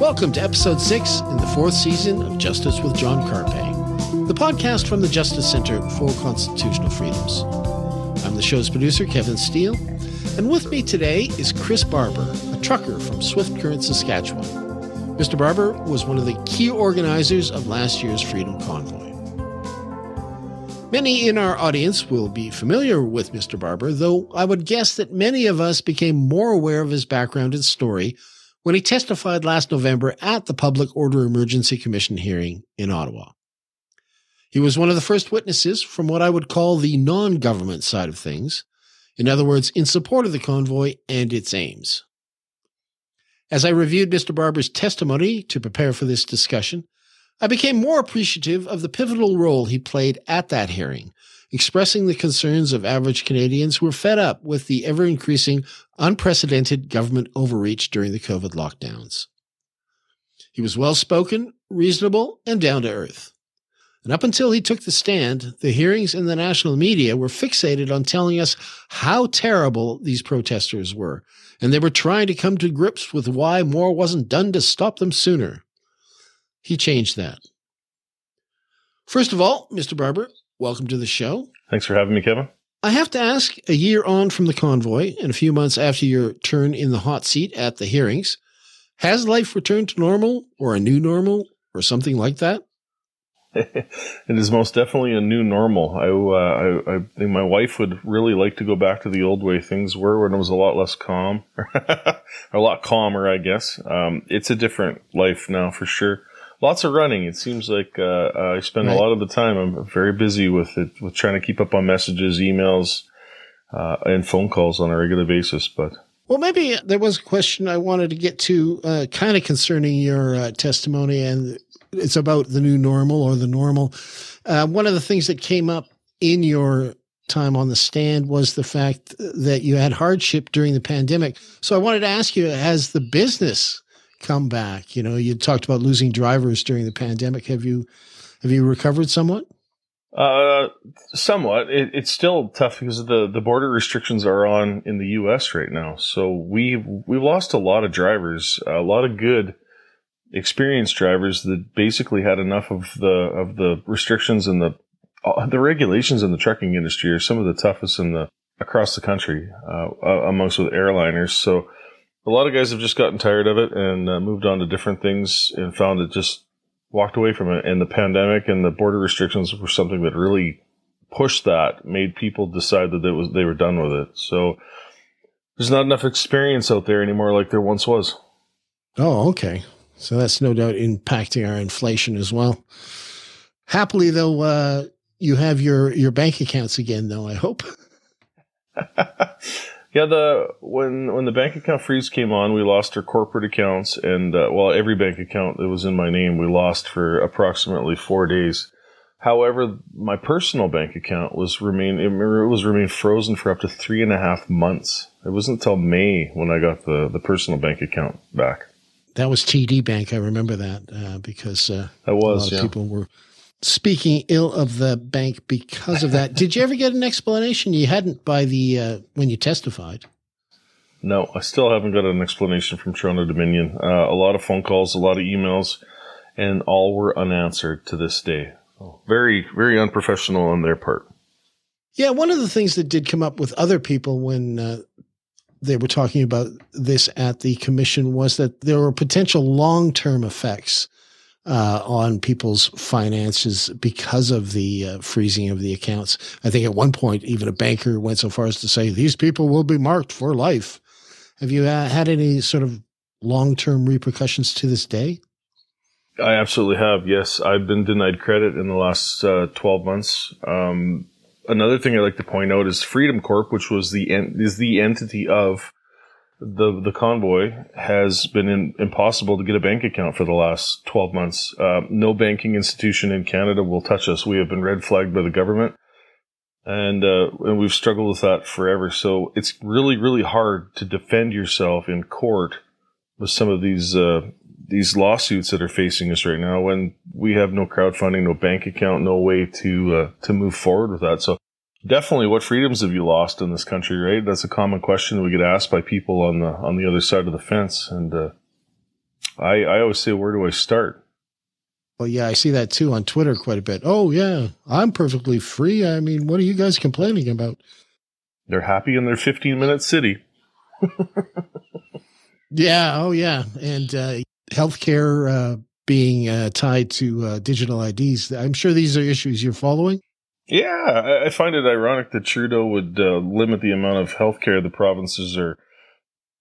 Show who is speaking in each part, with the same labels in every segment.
Speaker 1: Welcome to episode six in the fourth season of Justice with John Carpay, the podcast from the Justice Center for Constitutional Freedoms. I'm the show's producer, Kevin Steele, and with me today is Chris Barber, a trucker from Swift Current, Saskatchewan. Mr. Barber was one of the key organizers of last year's Freedom Convoy. Many in our audience will be familiar with Mr. Barber, though I would guess that many of us became more aware of his background and story when he testified last November at the Public Order Emergency Commission hearing in Ottawa. He was one of the first witnesses from what I would call the non government side of things, in other words, in support of the convoy and its aims. As I reviewed Mr. Barber's testimony to prepare for this discussion, I became more appreciative of the pivotal role he played at that hearing, expressing the concerns of average Canadians who were fed up with the ever increasing, unprecedented government overreach during the COVID lockdowns. He was well spoken, reasonable, and down to earth. And up until he took the stand, the hearings in the national media were fixated on telling us how terrible these protesters were, and they were trying to come to grips with why more wasn't done to stop them sooner. He changed that. First of all, Mr. Barber, welcome to the show.
Speaker 2: Thanks for having me, Kevin.
Speaker 1: I have to ask a year on from the convoy and a few months after your turn in the hot seat at the hearings, has life returned to normal or a new normal or something like that?
Speaker 2: it is most definitely a new normal. I, uh, I, I, think my wife would really like to go back to the old way things were when it was a lot less calm, a lot calmer, I guess. Um, it's a different life now for sure lots of running. It seems like uh, uh I spend right. a lot of the time. I'm very busy with it, with trying to keep up on messages, emails, uh, and phone calls on a regular basis. But
Speaker 1: well, maybe there was a question I wanted to get to, uh, kind of concerning your uh, testimony, and it's about the new normal or the normal. Uh, one of the things that came up in your time on the stand was the fact that you had hardship during the pandemic. So I wanted to ask you, has the business come back? You know, you talked about losing drivers during the pandemic. Have you have you recovered somewhat?
Speaker 2: Uh, somewhat. It, it's still tough because the the border restrictions are on in the U.S. right now. So we we've lost a lot of drivers, a lot of good experienced drivers that basically had enough of the of the restrictions and the uh, the regulations in the trucking industry are some of the toughest in the across the country uh, amongst with airliners. So a lot of guys have just gotten tired of it and uh, moved on to different things and found it just walked away from it. And the pandemic and the border restrictions were something that really pushed that, made people decide that it was they were done with it. So there's not enough experience out there anymore like there once was.
Speaker 1: Oh, okay. So that's no doubt impacting our inflation as well. Happily, though, uh, you have your your bank accounts again, though. I hope.
Speaker 2: Yeah, the when when the bank account freeze came on, we lost our corporate accounts, and uh, well, every bank account that was in my name, we lost for approximately four days. However, my personal bank account was remain it was remain frozen for up to three and a half months. It wasn't until May when I got the the personal bank account back.
Speaker 1: That was TD Bank. I remember that uh, because uh,
Speaker 2: that was, a lot of
Speaker 1: yeah. people were speaking ill of the bank because of that. Did you ever get an explanation? You hadn't by the uh, when you testified.
Speaker 2: No, I still haven't got an explanation from Toronto Dominion. Uh, a lot of phone calls, a lot of emails, and all were unanswered to this day. very, very unprofessional on their part.
Speaker 1: Yeah, one of the things that did come up with other people when uh, they were talking about this at the commission was that there were potential long term effects uh, on people's finances because of the uh, freezing of the accounts. I think at one point, even a banker went so far as to say, these people will be marked for life. Have you uh, had any sort of long term repercussions to this day?
Speaker 2: I absolutely have. Yes, I've been denied credit in the last uh, 12 months. Um, another thing I'd like to point out is Freedom Corp, which was the en- is the entity of the the convoy has been in, impossible to get a bank account for the last 12 months. Uh, no banking institution in Canada will touch us. We have been red flagged by the government, and uh, and we've struggled with that forever. So it's really really hard to defend yourself in court with some of these uh, these lawsuits that are facing us right now when we have no crowdfunding, no bank account, no way to uh, to move forward with that. So definitely what freedoms have you lost in this country right? That's a common question we get asked by people on the on the other side of the fence and uh, i i always say where do i start?
Speaker 1: Well yeah i see that too on twitter quite a bit. Oh yeah i'm perfectly free. I mean what are you guys complaining about?
Speaker 2: They're happy in their 15 minute city.
Speaker 1: Yeah oh yeah and uh healthcare uh being uh, tied to uh, digital IDs. I'm sure these are issues you're following.
Speaker 2: Yeah, I find it ironic that Trudeau would uh, limit the amount of healthcare the provinces are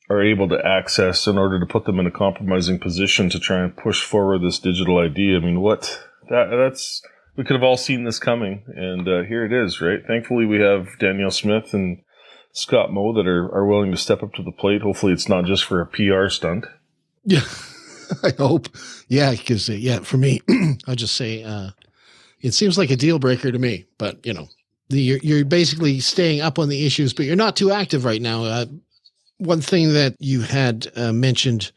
Speaker 2: are able to access in order to put them in a compromising position to try and push forward this digital idea. I mean, what that that's we could have all seen this coming, and uh, here it is, right? Thankfully, we have Danielle Smith and Scott Moe that are are willing to step up to the plate. Hopefully, it's not just for a PR stunt.
Speaker 1: Yeah, I hope. Yeah, because uh, yeah, for me, I'll just say uh, it seems like a deal breaker to me, but you know, the, you're, you're basically staying up on the issues, but you're not too active right now. Uh, one thing that you had uh, mentioned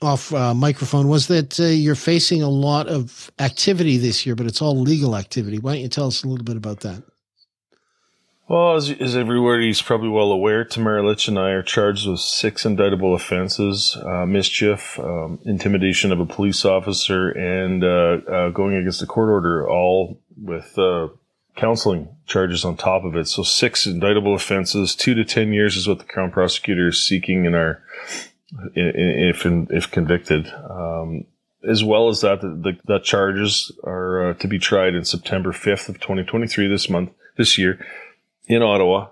Speaker 1: off uh, microphone was that uh, you're facing a lot of activity this year, but it's all legal activity. Why don't you tell us a little bit about that?
Speaker 2: Well, as, as everybody's probably well aware, Tamara Lich and I are charged with six indictable offenses uh, mischief, um, intimidation of a police officer, and uh, uh, going against a court order, all with uh, counseling charges on top of it. So, six indictable offenses, two to 10 years is what the Crown prosecutor is seeking in our. If if convicted, um, as well as that, the, the, the charges are uh, to be tried in September 5th of 2023 this month, this year in Ottawa.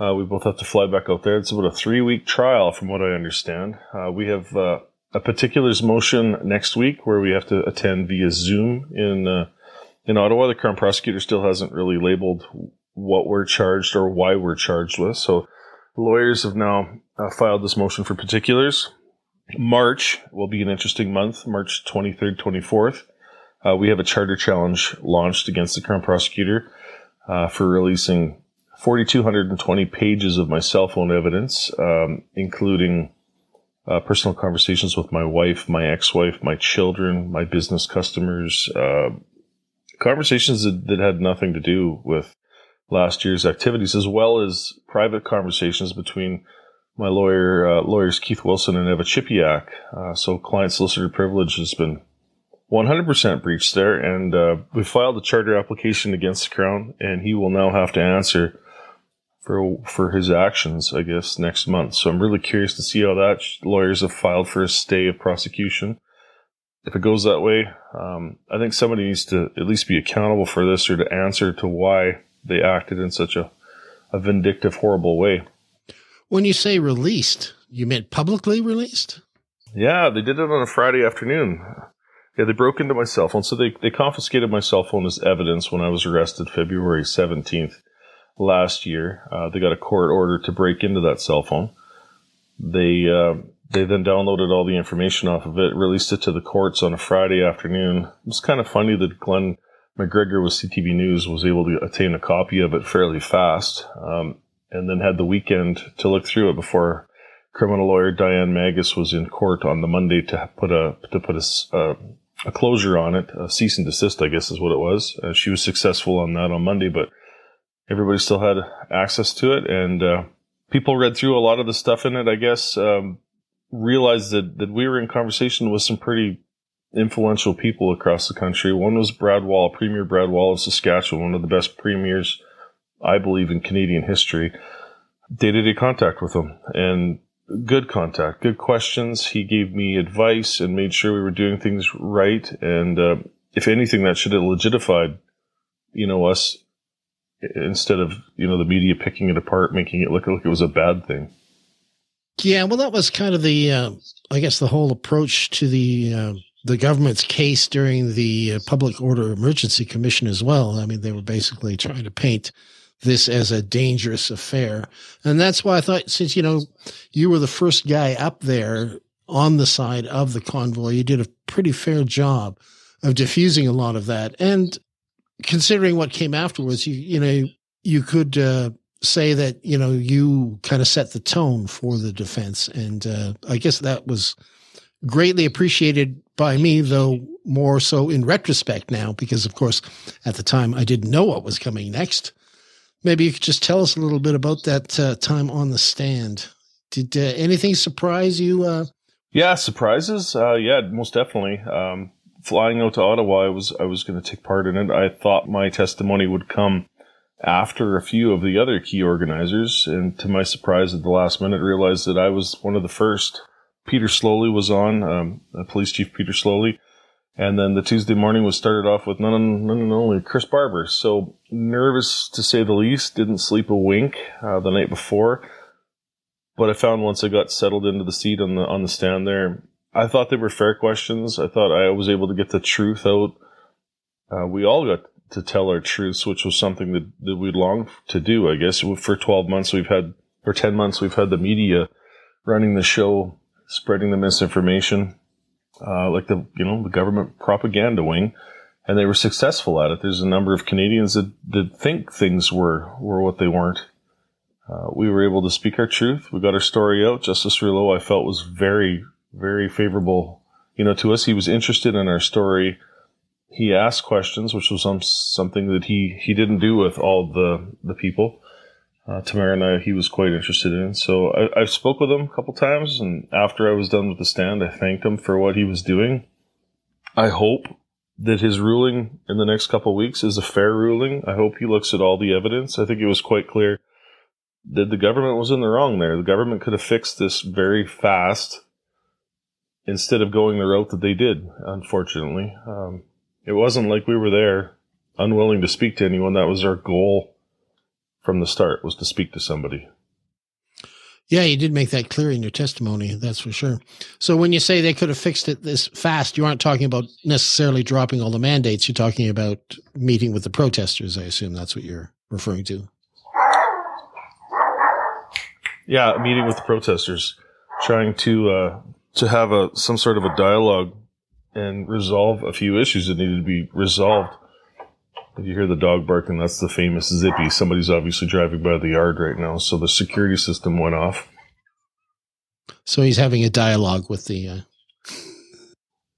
Speaker 2: Uh, we both have to fly back out there. It's about a three week trial, from what I understand. Uh, we have uh, a particulars motion next week where we have to attend via Zoom in uh, in Ottawa. The Crown prosecutor still hasn't really labeled what we're charged or why we're charged with. So lawyers have now uh, filed this motion for particulars. March will be an interesting month. March 23rd, 24th. Uh, we have a charter challenge launched against the Crown prosecutor for releasing 4,220 pages of my cell phone evidence, um, including uh, personal conversations with my wife, my ex-wife, my children, my business customers, uh, conversations that, that, had nothing to do with last year's activities, as well as private conversations between my lawyer, uh, lawyers Keith Wilson and Eva Chipiuk. Uh, so client solicitor privilege has been 100% breached there, and uh, we filed a charter application against the Crown, and he will now have to answer for for his actions, I guess, next month. So I'm really curious to see how that lawyers have filed for a stay of prosecution. If it goes that way, um, I think somebody needs to at least be accountable for this or to answer to why they acted in such a, a vindictive, horrible way.
Speaker 1: When you say released, you meant publicly released?
Speaker 2: Yeah, they did it on a Friday afternoon. Yeah, they broke into my cell phone. So they, they confiscated my cell phone as evidence when I was arrested February 17th last year. Uh, they got a court order to break into that cell phone. They uh, they then downloaded all the information off of it, released it to the courts on a Friday afternoon. It was kind of funny that Glen McGregor with CTV News was able to attain a copy of it fairly fast, um, and then had the weekend to look through it before criminal lawyer Diane Magas was in court on the Monday to put a to put a, uh, a closure on it, a cease and desist, I guess is what it was. Uh, she was successful on that on Monday, but everybody still had access to it, and uh, people read through a lot of the stuff in it. I guess um, realized that that we were in conversation with some pretty influential people across the country. One was Brad Wall, Premier Brad Wall of Saskatchewan, one of the best premiers, I believe, in Canadian history. Day to day contact with him and good contact, good questions. He gave me advice and made sure we were doing things right. And uh, if anything, that should have legitified, you know, us instead of you know the media picking it apart, making it look like it was a bad thing.
Speaker 1: Yeah, well, that was kind of the, uh, I guess, the whole approach to the uh, the government's case during the uh, Public Order Emergency Commission as well. I mean, they were basically trying to paint this as a dangerous affair, and that's why I thought, since you know, you were the first guy up there on the side of the convoy, you did a pretty fair job of diffusing a lot of that, and considering what came afterwards, you you know you could uh, say that you know you kind of set the tone for the defense, and uh, I guess that was greatly appreciated by me, though more so in retrospect now, because of course at the time I didn't know what was coming next. Maybe you could just tell us a little bit about that uh, time on the stand. Did uh, anything surprise you? Uh?
Speaker 2: Yeah, surprises. Uh, yeah, most definitely. Um, flying out to Ottawa, I was I was going to take part in it. I thought my testimony would come after a few of the other key organizers, and to my surprise, at the last minute, realized that I was one of the first. Peter Sloly was on, um, Police Chief Peter Sloly, and then the Tuesday morning was started off with none, none and only Chris Barber. So nervous to say the least. Didn't sleep a wink uh, the night before, but I found once I got settled into the seat on the on the stand there, I thought they were fair questions. I thought I was able to get the truth out. Uh, we all got to tell our truths, which was something that, that we longed to do. I guess for 12 months we've had, or 10 months we've had the media running the show, spreading the misinformation, uh, like the you know the government propaganda wing, and they were successful at it. There's a number of Canadians that that think things were were what they weren't. Uh, we were able to speak our truth. We got our story out. Justice Rouleau, I felt, was very very favorable. You know, to us, he was interested in our story he asked questions, which was some, something that he, he didn't do with all the, the people. Uh, Tamara and I, he was quite interested in. So I, I spoke with him a couple times, and after I was done with the stand, I thanked him for what he was doing. I hope that his ruling in the next couple weeks is a fair ruling. I hope he looks at all the evidence. I think it was quite clear that the government was in the wrong there. The government could have fixed this very fast instead of going the route that they did, unfortunately. Um, it wasn't like we were there unwilling to speak to anyone. That was our goal from the start was to speak to somebody.
Speaker 1: Yeah, you did make that clear in your testimony. That's for sure. So when you say they could have fixed it this fast, you aren't talking about necessarily dropping all the mandates. You're talking about meeting with the protesters. I assume that's what you're referring to.
Speaker 2: Yeah, meeting with the protesters, trying to uh, to have a some sort of a dialogue and resolve a few issues that needed to be resolved. If you hear the dog barking, that's the famous Zippy. Somebody's obviously driving by the yard right now, so the security system went off.
Speaker 1: So he's having a dialogue with the. Uh,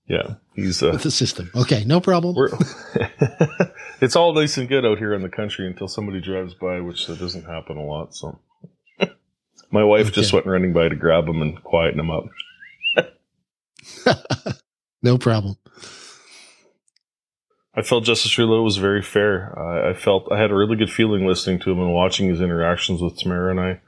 Speaker 2: yeah, he's uh,
Speaker 1: with the system. Okay, no problem.
Speaker 2: it's all nice and good out here in the country until somebody drives by, which that doesn't happen a lot. So, my wife okay. just went running by to grab him and quieten him up.
Speaker 1: No problem.
Speaker 2: I felt Justice Rouleau was very fair. I, I, felt I had a really good feeling listening to him and watching his interactions with Tamara and I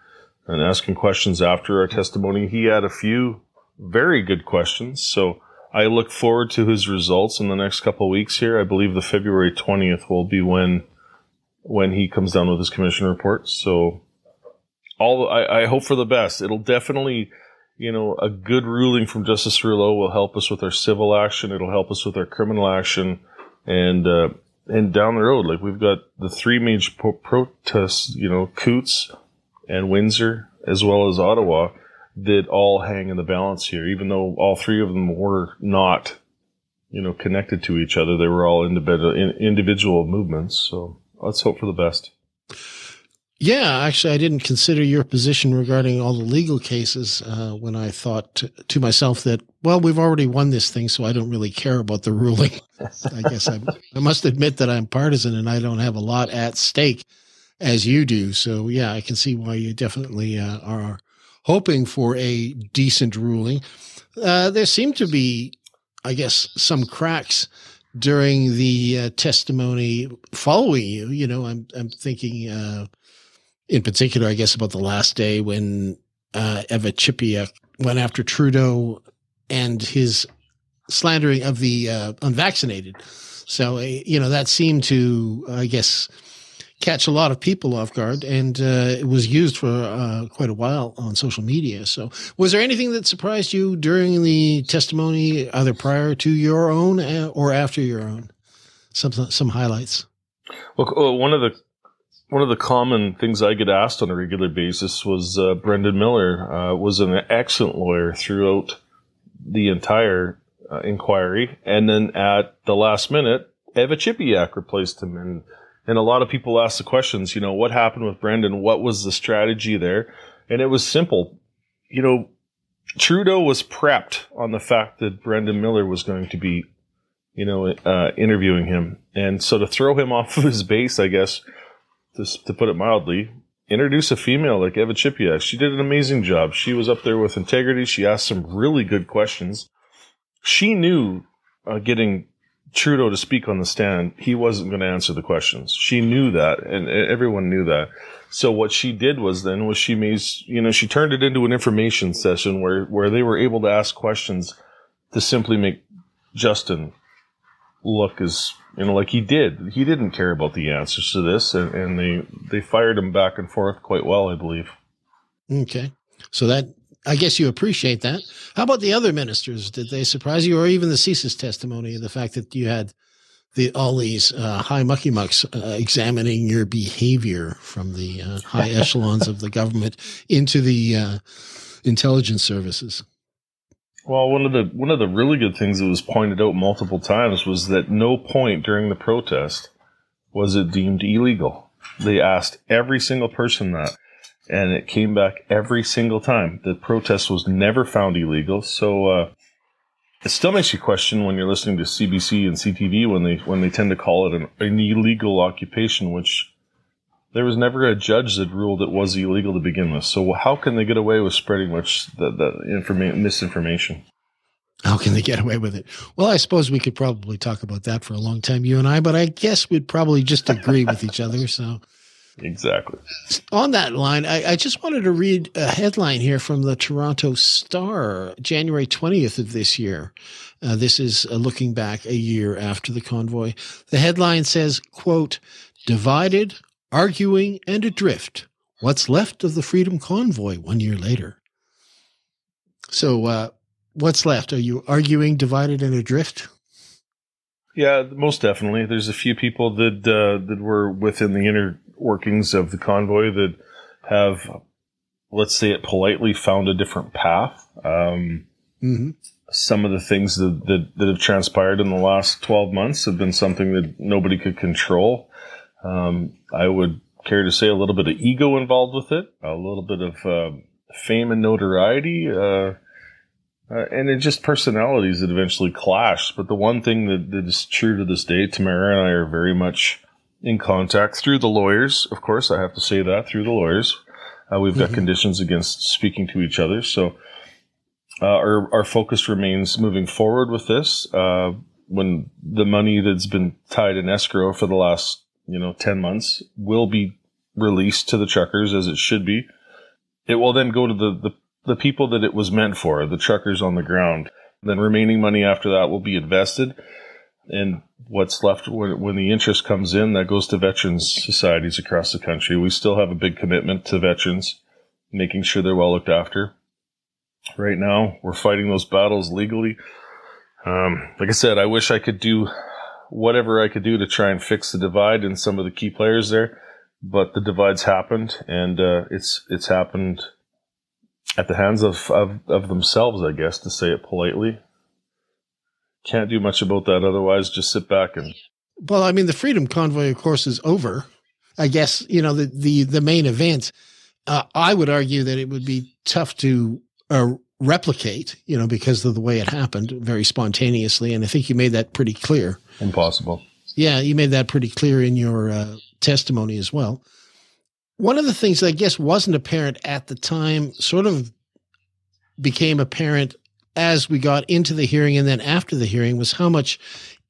Speaker 2: and asking questions after our testimony. He had a few very good questions. So I look forward to his results in the next couple weeks here. I believe the February 20th will be when when he comes down with his commission report. So all I, I hope for the best. It'll definitely you know, a good ruling from Justice Rouleau will help us with our civil action. It'll help us with our criminal action, and uh, and down the road, like we've got the three major pro- protests, you know, Coutts and Windsor, as well as Ottawa, that all hang in the balance here. Even though all three of them were not, you know, connected to each other, they were all individual individual movements. So let's hope for the best.
Speaker 1: Yeah, actually, I didn't consider your position regarding all the legal cases uh, when I thought to, to, myself that, well, we've already won this thing, so I don't really care about the ruling. I guess I, I must admit that I'm partisan and I don't have a lot at stake as you do. So, yeah, I can see why you definitely uh, are hoping for a decent ruling. Uh, there seem to be, I guess, some cracks during the uh, testimony following you. You know, I'm I'm thinking uh, in particular, I guess, about the last day when uh, Eva Chipiuk went after Trudeau and his slandering of the uh, unvaccinated. So, uh, you know, that seemed to, I guess, catch a lot of people off guard and uh, it was used for uh, quite a while on social media. So, was there anything that surprised you during the testimony, either prior to your own uh, or after your own? Some, some highlights.
Speaker 2: Well, one of the one of the common things I get asked on a regular basis was uh, Brendan Miller uh, was an excellent lawyer throughout the entire uh, inquiry, and then at the last minute, Eva Chipiuk replaced him, and and a lot of people ask the questions, you know, what happened with Brendan? What was the strategy there? And it was simple, you know. Trudeau was prepped on the fact that Brendan Miller was going to be, you know, uh, interviewing him, and so to throw him off of his base, I guess to, to put it mildly, introduce a female like Eva Chipiuk. She did an amazing job. She was up there with integrity. She asked some really good questions. She knew uh, getting Trudeau to speak on the stand, he wasn't going to answer the questions. She knew that, and everyone knew that. So what she did was then was she made you know she turned it into an information session where where they were able to ask questions to simply make Justin look as you know like he did. He didn't care about the answers to this, and, and they they fired him back and forth quite well, I believe.
Speaker 1: Okay, so that I guess you appreciate that. How about the other ministers? Did they surprise you, or even the CSIS testimony? The fact that you had the all these uh, high mucky mucks uh, examining your behavior from the uh, high echelons of the government into the uh, intelligence services.
Speaker 2: Well, one of the one of the really good things that was pointed out multiple times was that no point during the protest was it deemed illegal. They asked every single person that and it came back every single time. The protest was never found illegal. So uh, it still makes you question when you're listening to CBC and CTV when they when they tend to call it an, an illegal occupation, which there was never a judge that ruled it was illegal to begin with. So how can they get away with spreading much the, the informa- misinformation?
Speaker 1: How can they get away with it? Well, I suppose we could probably talk about that for a long time, you and I, but I guess we'd probably just agree with each other. So
Speaker 2: Exactly.
Speaker 1: On that line, I, I, just wanted to read a headline here from the Toronto Star, January 20th of this year. Uh, this is uh, looking back a year after the convoy. The headline says, quote, divided, arguing, and adrift. What's left of the Freedom Convoy one year later? So, uh, what's left? Are you arguing, divided, and adrift?
Speaker 2: Yeah, most definitely. There's a few people that uh, that were within the inner workings of the convoy that have, let's say it politely, found a different path. Um, mm-hmm. Some of the things that, that, that, have transpired in the last 12 months have been something that nobody could control. Um, I would care to say a little bit of ego involved with it, a little bit of uh, fame and notoriety. Uh, uh, and it just personalities that eventually clash. But the one thing that, that is true to this day, Tamara and I are very much in contact through the lawyers. Of course, I have to say that through the lawyers. Uh, we've got mm-hmm. conditions against speaking to each other. So uh, our, our focus remains moving forward with this. Uh, when the money that's been tied in escrow for the last, you know, 10 months will be released to the truckers as it should be. It will then go to the, the, the people that it was meant for, the truckers on the ground. Then remaining money after that will be invested and what's left when, when the interest comes in that goes to veterans societies across the country we still have a big commitment to veterans making sure they're well looked after right now we're fighting those battles legally um, like i said i wish i could do whatever i could do to try and fix the divide in some of the key players there but the divide's happened and uh, it's it's happened at the hands of, of, of themselves i guess to say it politely can't do much about that otherwise. Just sit back and.
Speaker 1: Well, I mean, the Freedom Convoy, of course, is over. I guess you know the the the main event. Uh, I would argue that it would be tough to uh, replicate, you know, because of the way it happened, very spontaneously, and I think you made that pretty clear.
Speaker 2: Impossible.
Speaker 1: Yeah, you made that pretty clear in your uh, testimony as well. One of the things that I guess wasn't apparent at the time sort of became apparent as we got into the hearing and then after the hearing was how much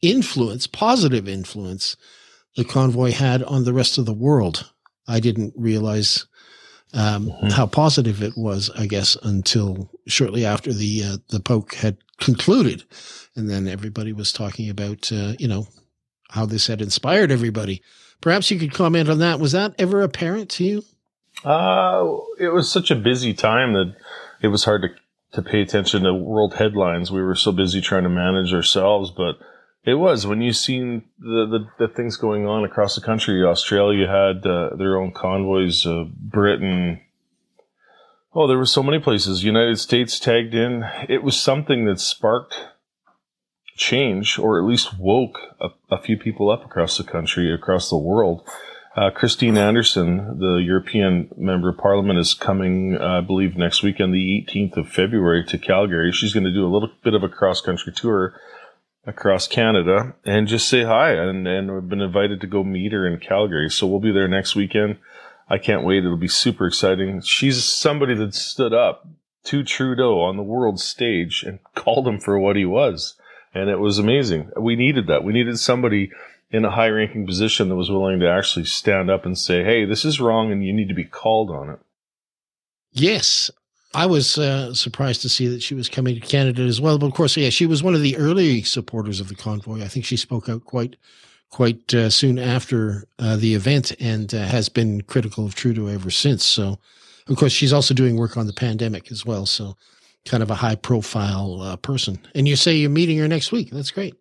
Speaker 1: influence, positive influence, the convoy had on the rest of the world. I didn't realize um, mm-hmm. how positive it was, I guess, until shortly after the uh, the POEC had concluded, and then everybody was talking about uh, you know how this had inspired everybody. Perhaps you could comment on that. Was that ever apparent to you?
Speaker 2: Uh, it was such a busy time that it was hard to to pay attention to world headlines. We were so busy trying to manage ourselves, but it was when you seen the, the, the things going on across the country. Australia had uh, their own convoys. Uh, Britain. Oh, there were so many places. United States tagged in. It was something that sparked change, or at least woke a, a few people up across the country, across the world. Uh, Christine Anderson, the European Member of Parliament, is coming, uh, I believe, next weekend, the 18th of February, to Calgary. She's going to do a little bit of a cross country tour across Canada and just say hi. And, and we've been invited to go meet her in Calgary. So we'll be there next weekend. I can't wait. It'll be super exciting. She's somebody that stood up to Trudeau on the world stage and called him for what he was. And it was amazing. We needed that. We needed somebody in a high ranking position that was willing to actually stand up and say, hey, this is wrong and you need to be called on it.
Speaker 1: Yes. I was uh, surprised to see that she was coming to Canada as well. But of course, yeah, she was one of the early supporters of the convoy. I think she spoke out quite, quite uh, soon after uh, the event and uh, has been critical of Trudeau ever since. So, of course, she's also doing work on the pandemic as well. So, kind of a high profile uh, person. And you say you're meeting her next week. That's great.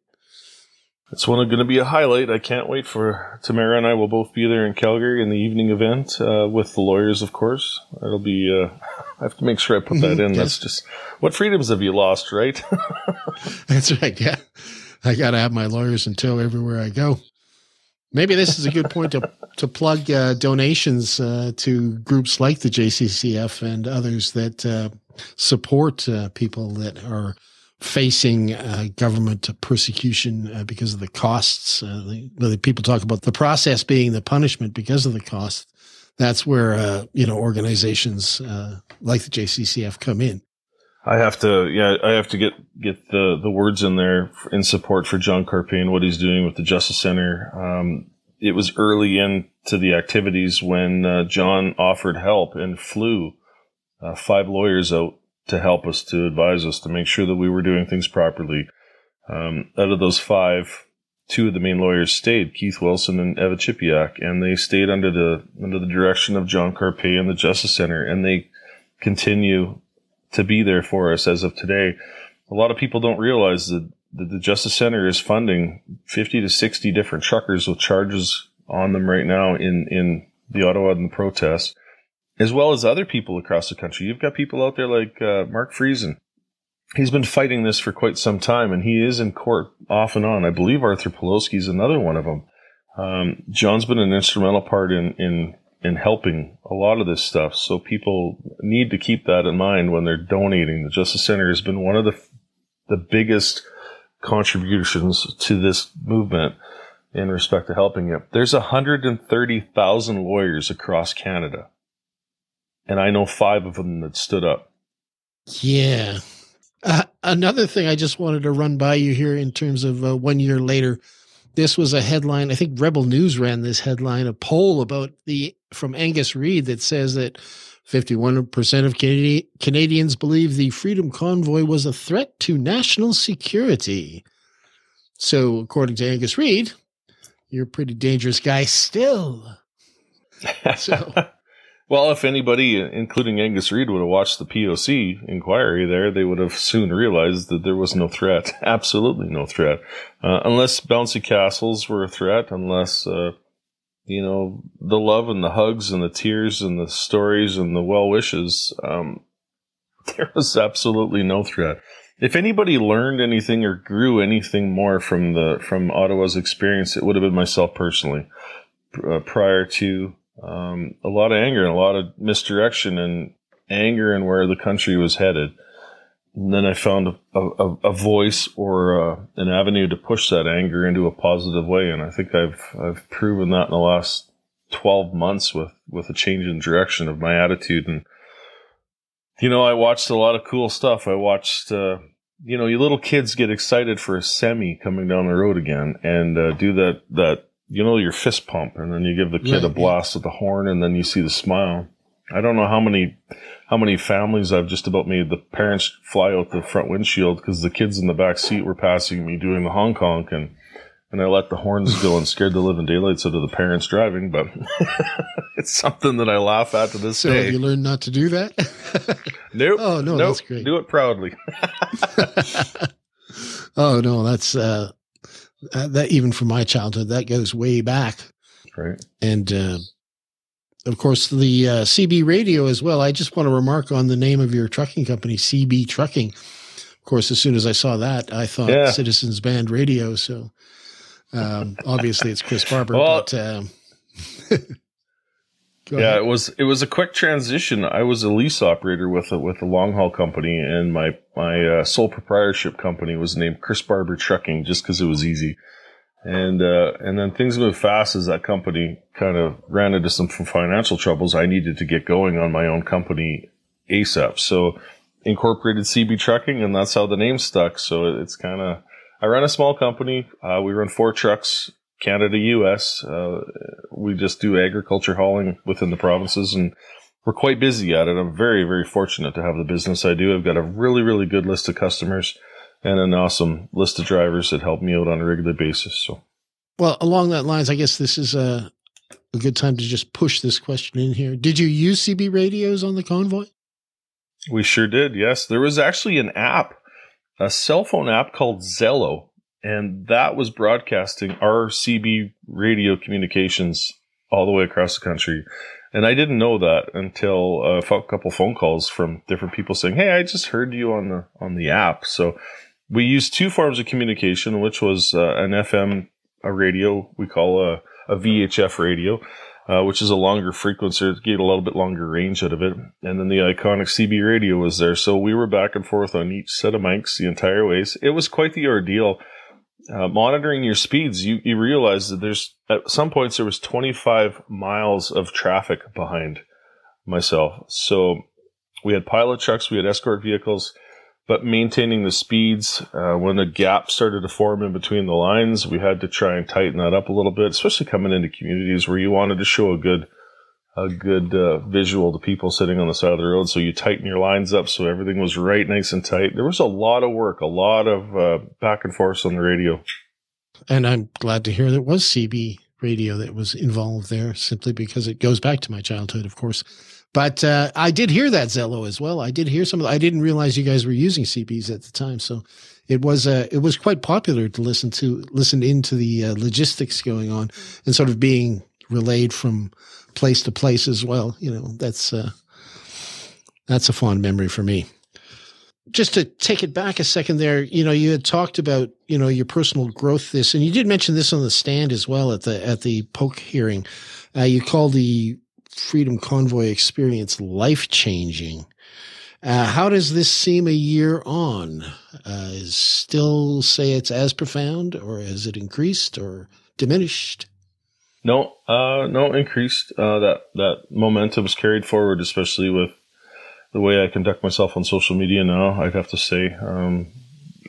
Speaker 2: It's one going to be a highlight. I can't wait for Tamara and I will both be there in Calgary in the evening event uh, with the lawyers, of course. It'll be. Uh, I have to make sure I put that in. That's just what freedoms have you lost, right?
Speaker 1: That's right. Yeah, I got to have my lawyers in tow everywhere I go. Maybe this is a good point to to plug uh, donations uh, to groups like the JCCF and others that uh, support uh, people that are facing uh, government persecution uh, because of the costs. Uh, the, the, people talk about the process being the punishment because of the cost. That's where uh, you know organizations uh, like the JCCF come in.
Speaker 2: I have to, yeah, I have to get get the the words in there in support for John Carpay and what he's doing with the Justice Center. Um, it was early into the activities when uh, John offered help and flew five lawyers out to help us, to advise us, to make sure that we were doing things properly. Um, out of those five, two of the main lawyers stayed, Keith Wilson and Eva Chipiuk, and they stayed under the under the direction of John Carpay and the Justice Center, and they continue to be there for us as of today. A lot of people don't realize that, that the Justice Center is funding 50 to 60 different truckers with charges on them right now in, in the Ottawa and the protests as well as other people across the country. You've got people out there like uh, Mark Friesen. He's been fighting this for quite some time, and he is in court off and on. I believe Arthur Pawlowski is another one of them. Um, John's been an instrumental part in, in in helping a lot of this stuff. So people need to keep that in mind when they're donating. The Justice Center has been one of the the biggest contributions to this movement in respect to helping it. There's 130,000 lawyers across Canada and I know five of them that stood up.
Speaker 1: Yeah. Uh, another thing I just wanted to run by you here in terms of uh, one year later. This was a headline. I think Rebel News ran this headline, a poll about the from Angus Reid that says that 51% of Canadi- Canadians believe the Freedom Convoy was a threat to national security. So, according to Angus Reid, you're a pretty dangerous guy still.
Speaker 2: So well, if anybody, including Angus Reid, would have watched the POC inquiry there, they would have soon realized that there was no threat. Absolutely no threat. Uh, unless bouncy castles were a threat, unless, uh, you know, the love and the hugs and the tears and the stories and the well wishes, um, there was absolutely no threat. If anybody learned anything or grew anything more from the from Ottawa's experience, it would have been myself personally. Uh, prior to um, a lot of anger and a lot of misdirection and anger and where the country was headed. And then I found a, a, a voice or uh, an avenue to push that anger into a positive way, and I think I've I've proven that in the last twelve months with with a change in direction of my attitude. And you know, I watched a lot of cool stuff. I watched. Uh, you know, you little kids get excited for a semi coming down the road again and uh, do that that you know your fist pump and then you give the kid right, a blast yeah. the horn and then you see the smile. I don't know how many how many families i've just about made the parents fly out the front windshield because the kids in the back seat were passing me doing the honk honk and and i let the horns go and scared the living daylights out of the parents driving but it's something that i laugh at to this
Speaker 1: so
Speaker 2: day.
Speaker 1: have you learned not to do that?
Speaker 2: Nope.
Speaker 1: Oh no
Speaker 2: nope.
Speaker 1: that's great.
Speaker 2: Do it proudly.
Speaker 1: Oh no that's uh uh, that even from my childhood, that goes way back.
Speaker 2: Right.
Speaker 1: And uh, of course, the uh, CB radio as well. I just want to remark on the name of your trucking company, CB Trucking. Of course, as soon as I saw that, I thought yeah. Citizens Band Radio. So um, obviously, it's Chris Barber. well, but um,
Speaker 2: Go yeah, ahead. it was it was a quick transition. I was a lease operator with a with a long haul company, and my my uh, sole proprietorship company was named Chris Barber Trucking, just because it was easy. And uh, and then things moved fast as that company kind of ran into some financial troubles. I needed to get going on my own company ASAP. So incorporated CB Trucking, and that's how the name stuck. So it's kind of I run a small company. Uh, we run four trucks Canada, US. Uh, we just do agriculture hauling within the provinces and we're quite busy at it. I'm very, very fortunate to have the business I do. I've got a really, really good list of customers and an awesome list of drivers that help me out on a regular basis. So,
Speaker 1: well, along that lines, I guess this is a, a good time to just push this question in here. Did you use CB radios on the convoy?
Speaker 2: We sure did. Yes, there was actually an app, a cell phone app called Zello and that was broadcasting our CB radio communications all the way across the country. And I didn't know that until a couple phone calls from different people saying, "Hey, I just heard you on the on the app." So we used two forms of communication, which was uh, an FM a radio we call a, a VHF radio, uh, which is a longer frequency to get a little bit longer range out of it. And then the iconic CB radio was there. So we were back and forth on each set of mics the entire ways. It was quite the ordeal uh, monitoring your speeds, you, you realize that there's at some points there was 25 miles of traffic behind myself. So we had pilot trucks, we had escort vehicles, but maintaining the speeds uh, when a gap started to form in between the lines, we had to try and tighten that up a little bit, especially coming into communities where you wanted to show a good a good uh, visual to people sitting on the side of the road. So you tighten your lines up so everything was right, nice and tight. There was a lot of work, a lot of uh, back and forth on the radio.
Speaker 1: And I'm glad to hear there was CB radio that was involved there, simply because it goes back to my childhood, of course. But uh, I did hear that Zello as well. I did hear some. Of the, I didn't realize you guys were using CBs at the time, so it was uh, it was quite popular to listen to listen into the uh, logistics going on and sort of being relayed from place to place as well. You know, that's uh, that's a fond memory for me. Just to take it back a second there, you know, you had talked about, you know, your personal growth this, and you did mention this on the stand as well at the at the POEC hearing. Uh, you called the Freedom Convoy experience life changing. Uh, how does this seem a year on? Uh, still say it's as profound, or has it increased or diminished?
Speaker 2: No, uh, no increased. Uh, that that momentum is carried forward, especially with the way I conduct myself on social media now. I'd have to say, um,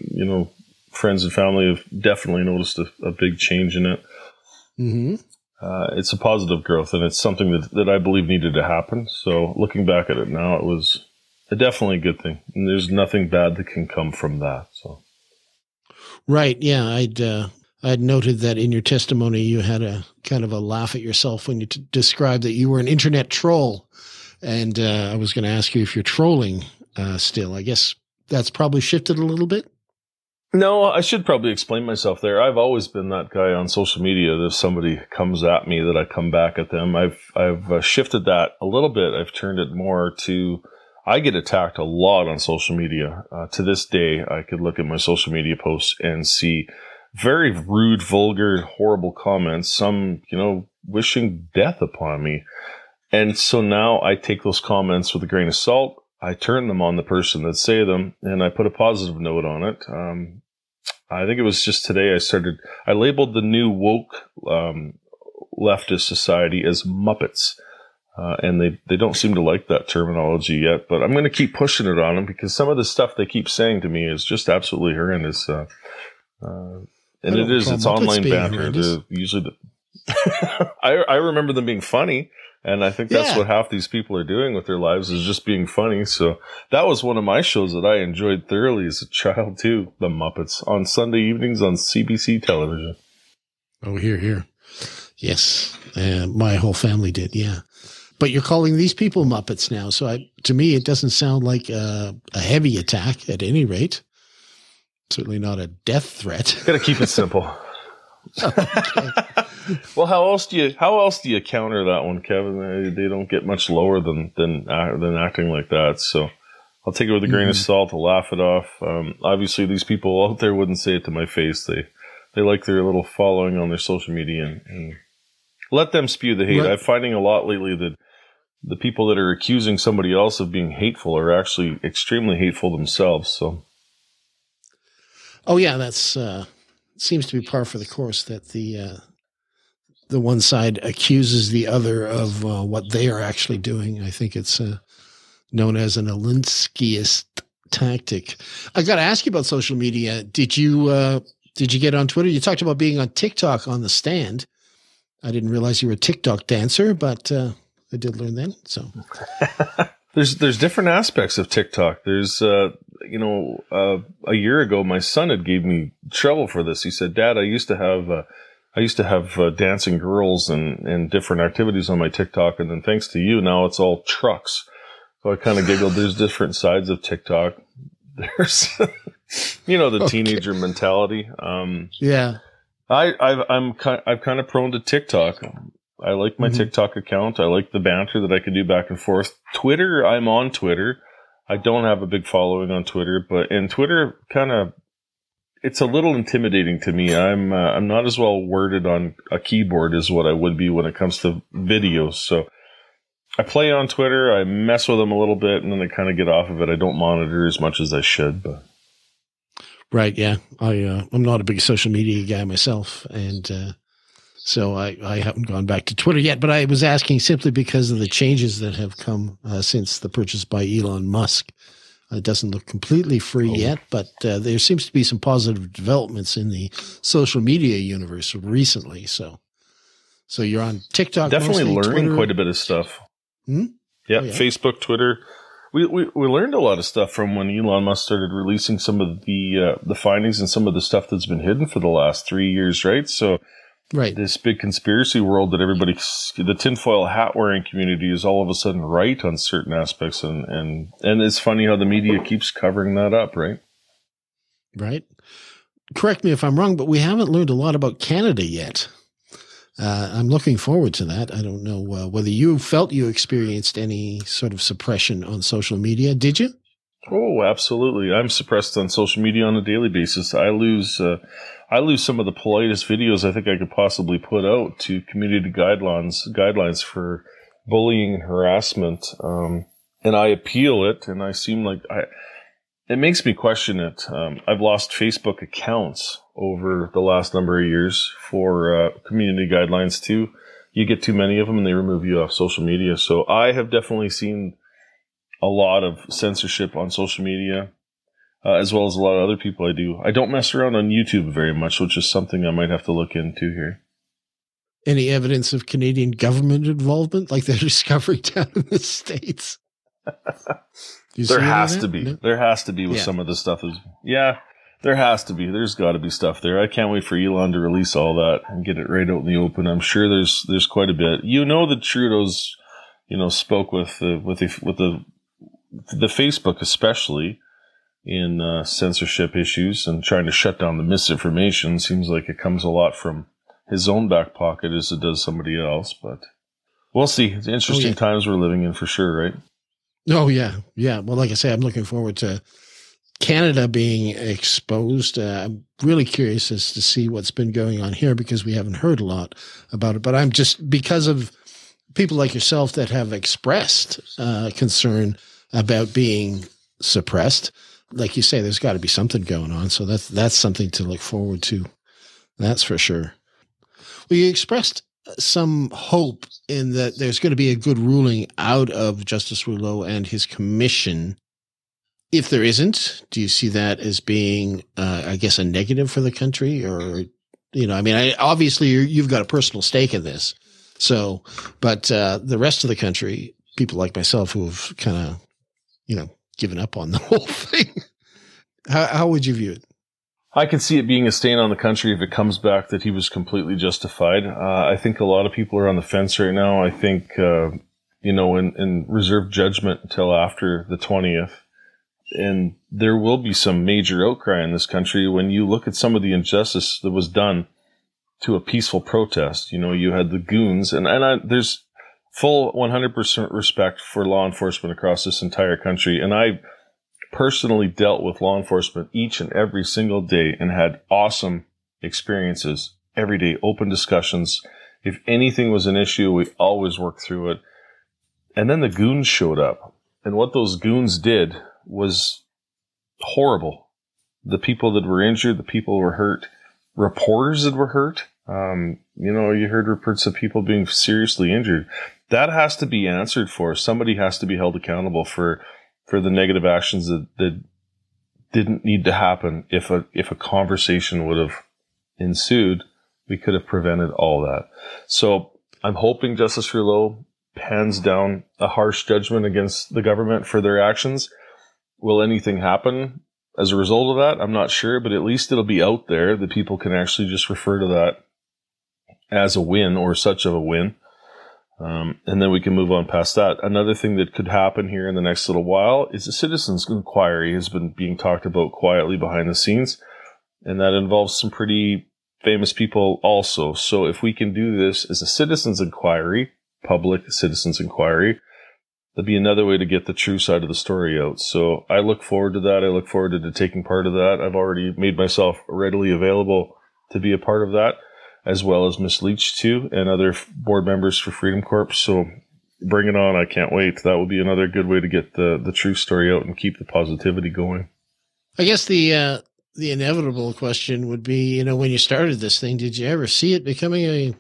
Speaker 2: you know, friends and family have definitely noticed a, a big change in it. Mm-hmm. Uh, it's a positive growth, and it's something that, that I believe needed to happen. So, looking back at it now, it was a definitely a good thing, and there's nothing bad that can come from that. So,
Speaker 1: right, yeah, I'd uh, I had noted that in your testimony, you had a kind of a laugh at yourself when you t- described that you were an internet troll. And uh, I was going to ask you if you're trolling uh, still. I guess that's probably shifted a little bit.
Speaker 2: No, I should probably explain myself there. I've always been that guy on social media that if somebody comes at me, that I come back at them. I've I've uh, shifted that a little bit. I've turned it more to I get attacked a lot on social media. Uh, to this day, I could look at my social media posts and see very rude, vulgar, horrible comments, some, you know, wishing death upon me. And so now I take those comments with a grain of salt. I turn them on the person that say them and I put a positive note on it. Um, I think it was just today I started, I labeled the new woke um, leftist society as Muppets. Uh, and they, they don't seem to like that terminology yet, but I'm going to keep pushing it on them because some of the stuff they keep saying to me is just absolutely horrendous. Uh, uh, and it is. It's online banter. The, usually, the I I remember them being funny, and I think that's yeah. what half these people are doing with their lives is just being funny. So that was one of my shows that I enjoyed thoroughly as a child too. The Muppets on Sunday evenings on CBC television.
Speaker 1: Oh, here, here, yes, uh, my whole family did. Yeah. But you're calling these people Muppets now, so I, to me, it doesn't sound like a, a heavy attack at any rate. Certainly not a death threat.
Speaker 2: Got to keep it simple. well, how else do you how else do you counter that one, Kevin? They, they don't get much lower than than than acting like that. So I'll take it with a grain mm-hmm. of salt. to laugh it off. Um, obviously, these people out there wouldn't say it to my face. They they like their little following on their social media and, and let them spew the hate. Right. I'm finding a lot lately that the people that are accusing somebody else of being hateful are actually extremely hateful themselves. So,
Speaker 1: oh yeah, that's uh, seems to be par for the course that the uh, the one side accuses the other of uh, what they are actually doing. I think it's uh, known as an Alinskyist tactic. I got to ask you about social media. Did you uh, did you get on Twitter? You talked about being on TikTok on the stand. I didn't realize you were a TikTok dancer, but uh, I did learn that. So
Speaker 2: there's there's different aspects of TikTok. There's uh, you know uh, a year ago, my son had gave me trouble for this. He said, "Dad, I used to have." Uh, I used to have uh, dancing girls and, and different activities on my TikTok, and then thanks to you, now it's all trucks. So I kind of giggled. There's different sides of TikTok. There's, you know, the okay. teenager mentality. Um,
Speaker 1: yeah.
Speaker 2: I, I've, I'm kind, I've kind of prone to TikTok. I like my mm-hmm. TikTok account. I like the banter that I can do back and forth. Twitter, I'm on Twitter. I don't have a big following on Twitter, but and Twitter kind of it's a little intimidating to me. I'm uh, I'm not as well worded on a keyboard as what I would be when it comes to videos. So I play on Twitter. I mess with them a little bit, and then I kind of get off of it. I don't monitor as much as I should, but.
Speaker 1: Right. Yeah. I, uh, I'm not a big social media guy myself. And, uh, so I, I haven't gone back to Twitter yet, but I was asking simply because of the changes that have come uh, since the purchase by Elon Musk. It doesn't look completely free oh. yet, but uh, there seems to be some positive developments in the social media universe recently. So, so you're on TikTok.
Speaker 2: Definitely mostly, learning Twitter. quite a bit of stuff.
Speaker 1: Hmm?
Speaker 2: Yeah, oh, yeah, Facebook, Twitter. We, we we learned a lot of stuff from when Elon Musk started releasing some of the uh, the findings and some of the stuff that's been hidden for the last three years, right? So
Speaker 1: Right.
Speaker 2: This big conspiracy world that everybody, the tinfoil hat wearing community is all of a sudden right on certain aspects. And, and, and it's funny how the media keeps covering that up, right?
Speaker 1: Right. Correct me if I'm wrong, but we haven't learned a lot about Canada yet. Uh, I'm looking forward to that. I don't know uh, whether you felt you experienced any sort of suppression on social media. Did you?
Speaker 2: Oh, absolutely. I'm suppressed on social media on a daily basis. I lose, uh, I lose some of the politest videos I think I could possibly put out to community guidelines, guidelines for bullying and harassment. Um, and I appeal it and I seem like I, it makes me question it. Um, I've lost Facebook accounts over the last number of years for uh, community guidelines too. You get too many of them and they remove you off social media. So I have definitely seen a lot of censorship on social media, uh, as well as a lot of other people I do. I don't mess around on YouTube very much, which is something I might have to look into here.
Speaker 1: Any evidence of Canadian government involvement, like they're discovering down in the States?
Speaker 2: there has to be. No? There has to be with yeah. some of the stuff. Is yeah, there has to be. There's got to be stuff there. I can't wait for Elon to release all that and get it right out in the open. I'm sure there's there's quite a bit. You know that Trudeau's, you know, spoke with the with the with the the Facebook especially in uh, censorship issues and trying to shut down the misinformation seems like it comes a lot from his own back pocket as it does somebody else. But we'll see. It's interesting oh, yeah. times we're living in for sure, right?
Speaker 1: Oh yeah, yeah. Well, like I say, I'm looking forward to Canada being exposed. Uh, I'm really curious as to see what's been going on here because we haven't heard a lot about it. But I'm just because of people like yourself that have expressed uh, concern about being suppressed. Like you say, there's got to be something going on. So that's that's something to look forward to. That's for sure. Well, you expressed some hope in that there's going to be a good ruling out of Justice Rouleau and his commission. If there isn't, do you see that as being, uh, I guess, a negative for the country, or you know, I mean, I, obviously you've got a personal stake in this, so, but uh, the rest of the country, people like myself who have kind of you know, given up on the whole thing. how, how would you view it?
Speaker 2: I can see it being a stain on the country if it comes back that he was completely justified. Uh, I think a lot of people are on the fence right now. I think, uh, you know, in, in reserve judgment until after the 20th. And there will be some major outcry in this country when you look at some of the injustice that was done to a peaceful protest. You know, you had the goons, and, and I, there's full 100% respect for law enforcement across this entire country. And I personally dealt with law enforcement each and every single day and had awesome experiences every day, open discussions. If anything was an issue, we always worked through it. And then the goons showed up. And what those goons did was horrible. The people that were injured, the people who were hurt, reporters that were hurt. Um, you know, you heard reports of people being seriously injured. That has to be answered for. Somebody has to be held accountable for for the negative actions that, that didn't need to happen. If a if a conversation would have ensued, we could have prevented all that. So I'm hoping Justice Rouleau pans down a harsh judgment against the government for their actions. Will anything happen as a result of that? I'm not sure, but at least it'll be out there that people can actually just refer to that as a win or such of a win. Um, and then we can move on past that. Another thing that could happen here in the next little while is a citizens inquiry has been being talked about quietly behind the scenes. And that involves some pretty famous people also. So if we can do this as a citizens inquiry, public citizens inquiry, that'd be another way to get the true side of the story out. So I look forward to that. I look forward to taking part of that. I've already made myself readily available to be a part of that, as well as Miss Lich too, and other board members for Freedom Corp. So bring it on. I can't wait. That will be another good way to get the, the true story out and keep the positivity going.
Speaker 1: I guess the, uh, the inevitable question would be, you know, when you started this thing, did you ever see it becoming a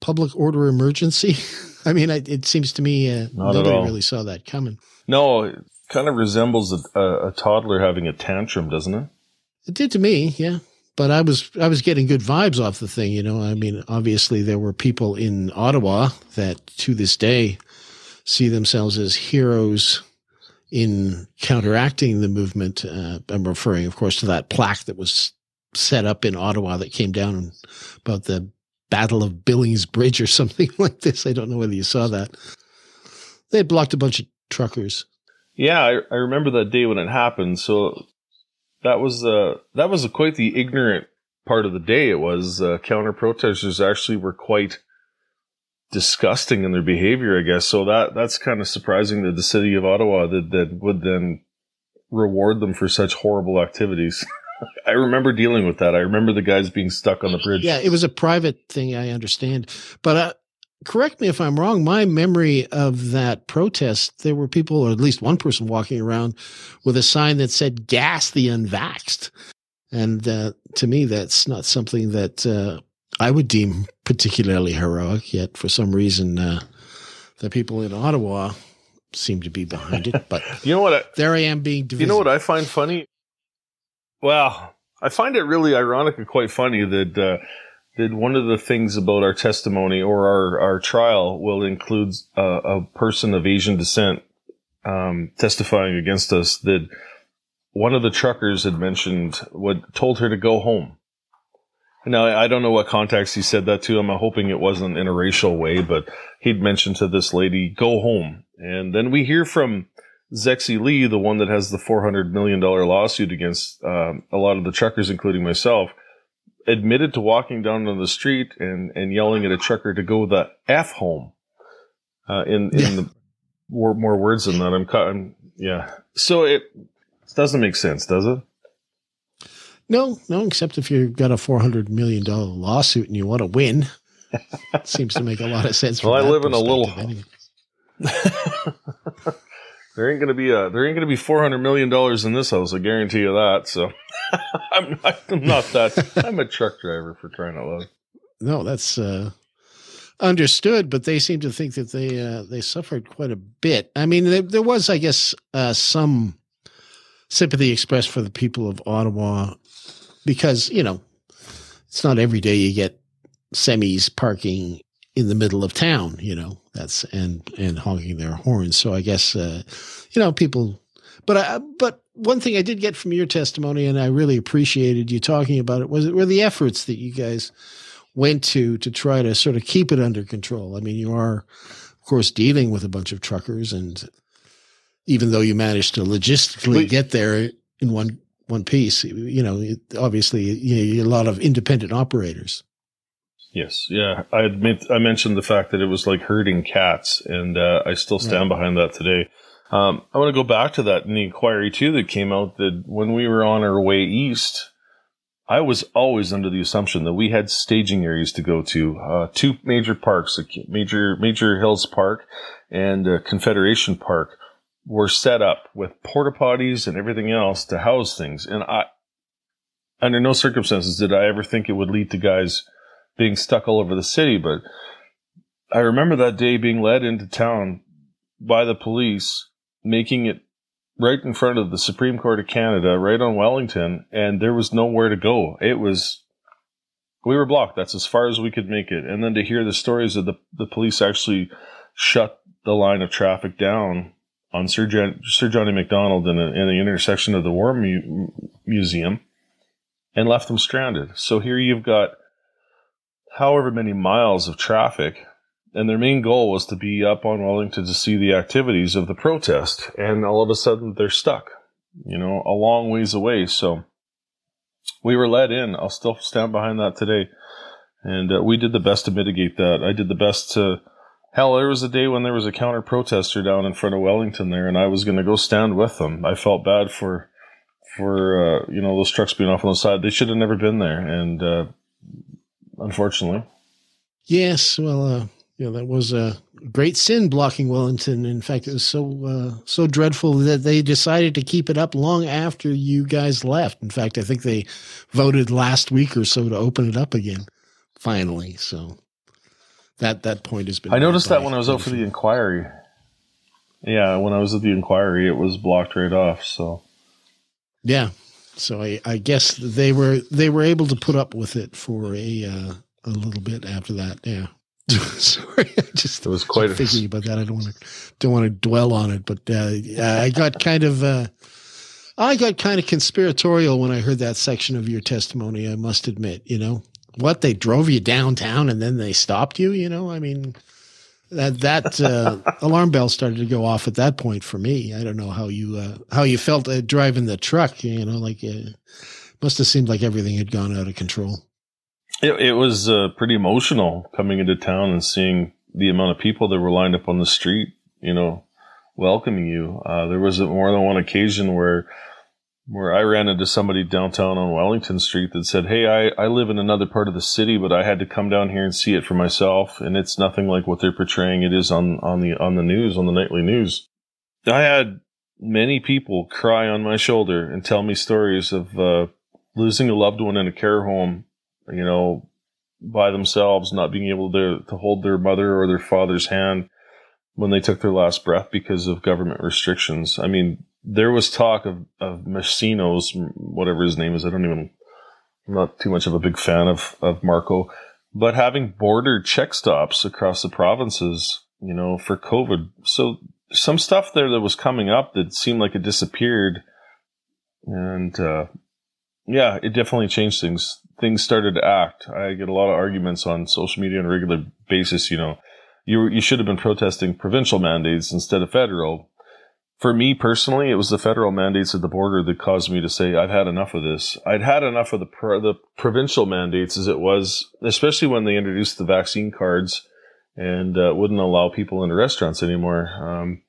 Speaker 1: public order emergency? I mean, it seems to me uh, nobody really saw that coming.
Speaker 2: No, it kind of resembles a, a, a toddler having a tantrum, doesn't it?
Speaker 1: It did to me, yeah. But I was I was getting good vibes off the thing, you know. I mean, obviously there were people in Ottawa that to this day see themselves as heroes in counteracting the movement. Uh, I'm referring, of course, to that plaque that was set up in Ottawa that came down about the Battle of Billings Bridge or something like this. I don't know whether you saw that. They blocked a bunch of truckers.
Speaker 2: Yeah, I, I remember that day when it happened. So that was uh, that was quite the ignorant part of the day. It was uh, counter protesters actually were quite disgusting in their behavior, I guess. So that that's kind of surprising that the city of Ottawa that that would then reward them for such horrible activities. I remember dealing with that. I remember the guys being stuck on the bridge.
Speaker 1: Yeah, it was a private thing. I understand, but uh, correct me if I'm wrong. My memory of that protest, there were people, or at least one person, walking around with a sign that said "Gas the unvaxxed," and uh, to me, that's not something that uh, I would deem particularly heroic. Yet, for some reason, uh, the people in Ottawa seem to be behind it. But
Speaker 2: you know what? I,
Speaker 1: there I am being. Divisive.
Speaker 2: You know what I find funny? Well, I find it really ironic and quite funny that uh, that one of the things about our testimony or our, our trial will include a, a person of Asian descent um, testifying against us. That one of the truckers had mentioned what told her to go home. Now I don't know what context he said that to. I'm hoping it wasn't in a racial way, but he'd mentioned to this lady, "Go home." And then we hear from Zexi Li, the one that has the $400 million lawsuit against um, a lot of the truckers, including myself, admitted to walking down on the street and, and yelling at a trucker to go the F home. Uh, in, in the more, more words than that, I'm, I'm, yeah. So it doesn't make sense, does it?
Speaker 1: No, no, except if you've got a $400 million lawsuit and you want to win. it seems to make a lot of sense.
Speaker 2: well, I live in a little. There ain't gonna be a there ain't gonna be four hundred million dollars in this house. I guarantee you that. So I'm, not, I'm not that. I'm a truck driver for trying to love.
Speaker 1: No, that's uh, understood. But they seem to think that they uh, they suffered quite a bit. I mean, there, there was, I guess, uh, some sympathy expressed for the people of Ottawa because you know it's not every day you get semis parking in the middle of town, you know, that's and and honking their horns. So I guess uh, you know people, but I, but one thing I did get from your testimony, and I really appreciated you talking about it, was it were the efforts that you guys went to to try to sort of keep it under control. I mean, you are, of course, dealing with a bunch of truckers, and even though you managed to logistically get there in one one piece, you know, obviously, you know, a lot of independent operators.
Speaker 2: Yes, yeah. I admit I mentioned the fact that it was like herding cats, and uh, I still stand right. behind that today. Um, I want to go back to that in the inquiry too that came out that when we were on our way east, I was always under the assumption that we had staging areas to go to, uh, two major parks, major Major's Hill Park and uh, Confederation Park, were set up with porta potties and everything else to house things. And I, under no circumstances did I ever think it would lead to guys being stuck all over the city. But I remember that day being led into town by the police, making it right in front of the Supreme Court of Canada, right on Wellington, and there was nowhere to go. It was we were blocked. That's as far as we could make it. And then to hear the stories of the the police actually shut the line of traffic down on Sir, Sir John A. Macdonald in, a, in the intersection of the War Mu- Museum and left them stranded. So here you've got however many miles of traffic and their main goal was to be up on Wellington to see the activities of the protest. And all of a sudden, they're stuck, you know, a long ways away. So we were let in. I'll still stand behind that today. And uh, we did the best to mitigate that. I did the best to. Hell, there was a day when there was a counter protester down in front of Wellington there, and I was going to go stand with them. I felt bad for, for uh, you know, those trucks being off on the side. They should have never been there, and uh, unfortunately.
Speaker 1: Yes, well, uh, you know, that was a great sin blocking Wellington. In fact, it was so uh, so dreadful that they decided to keep it up long after you guys left. In fact, I think they voted last week or so to open it up again. Finally, so that that point has been.
Speaker 2: I noticed that when I was out for the inquiry. Yeah, when I was at the inquiry, it was blocked right off. So.
Speaker 1: Yeah, so I, I guess they were they were able to put up with it for a uh, a little bit after that. Yeah. Sorry, I just
Speaker 2: it was quite
Speaker 1: a thinking about that. I don't want to don't want to dwell on it, but uh, I got kind of uh, I got kind of conspiratorial when I heard that section of your testimony. I must admit, you know what they drove you downtown and then they stopped you. You know, I mean that that uh, alarm bell started to go off at that point for me. I don't know how you uh, how you felt uh, driving the truck. You know, like it uh, must have seemed like everything had gone out of control.
Speaker 2: It, it was uh, pretty emotional coming into town and seeing the amount of people that were lined up on the street, you know, welcoming you. Uh, there was more than one occasion where where I ran into somebody downtown on Wellington Street that said, Hey, I, I live in another part of the city, but I had to come down here and see it for myself. And it's nothing like what they're portraying it is on, on the, on the news, on the nightly news. I had many people cry on my shoulder and tell me stories of, uh, losing a loved one in a care home you know, by themselves, not being able to, to hold their mother or their father's hand when they took their last breath because of government restrictions. I mean, there was talk of, of Masinos, whatever his name is. I don't even, I'm not too much of a big fan of, of Marco, but having border check stops across the provinces, you know, for COVID. So some stuff there that was coming up that seemed like it disappeared. And, uh, yeah, it definitely changed things things started to act. I get a lot of arguments on social media on a regular basis. You know, you you should have been protesting provincial mandates instead of federal. For me personally, it was the federal mandates at the border that caused me to say I've had enough of this. I'd had enough of the pro- the provincial mandates as it was, especially when they introduced the vaccine cards and uh, wouldn't allow people into restaurants anymore. Um,